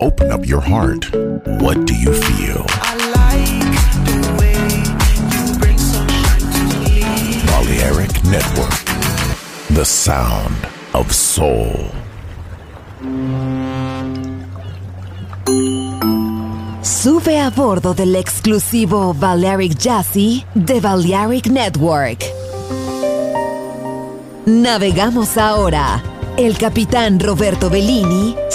Open up your heart. What do you feel? Balearic Network. The sound of soul. Sube a bordo del exclusivo Balearic Jazzy de Balearic Network. Navegamos ahora. El capitán Roberto Bellini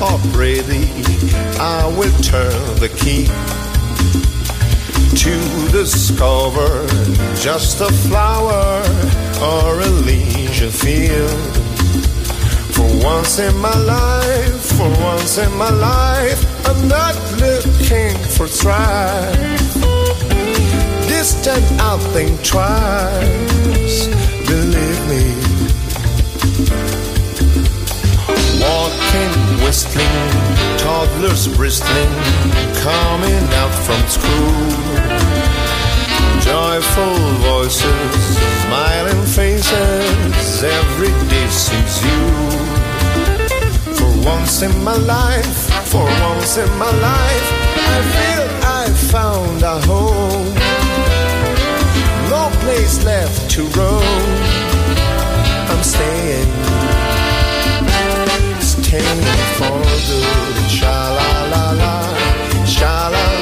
Or pray thee, I will turn the key. to discover just a flower or a leisure field. For once in my life, for once in my life, I'm not looking for strife. time I'll think twice, believe me. Walking, whistling, toddlers bristling, coming out from school. Joyful voices, smiling faces, every day sees you. For once in my life, for once in my life, I feel I found a home. No place left to roam. I'm staying, staying for good. Sha la la la, sha la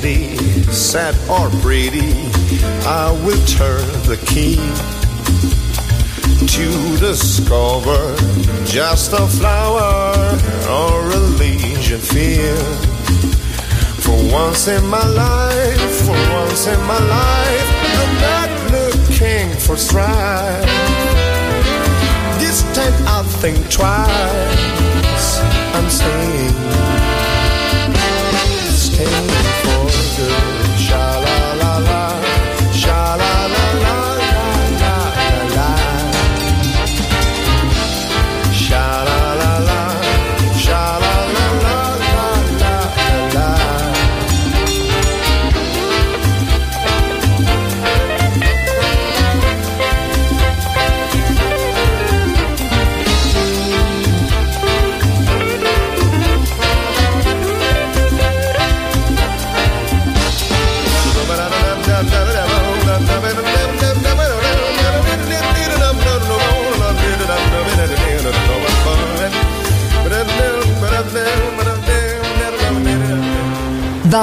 city sad or pretty? I will turn the key to discover just a flower or a legion field. For once in my life, for once in my life, I'm not looking for strife. This time I'll think twice. I'm staying staying for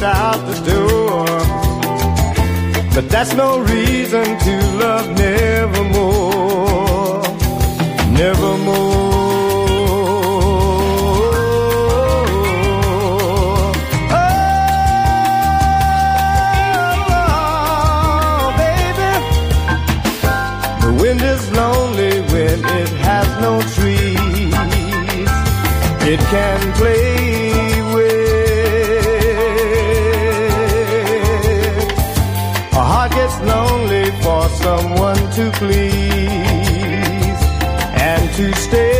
walked out the door. But that's no reason to love nevermore, nevermore. please and to stay.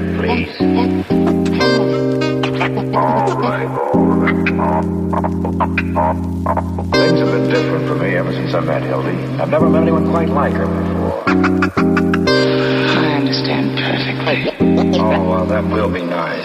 minute, please. All right, all right. Things have been different for me ever since I met Hildy. I've never met anyone quite like her before. I understand perfectly. Oh, well, that will be nice.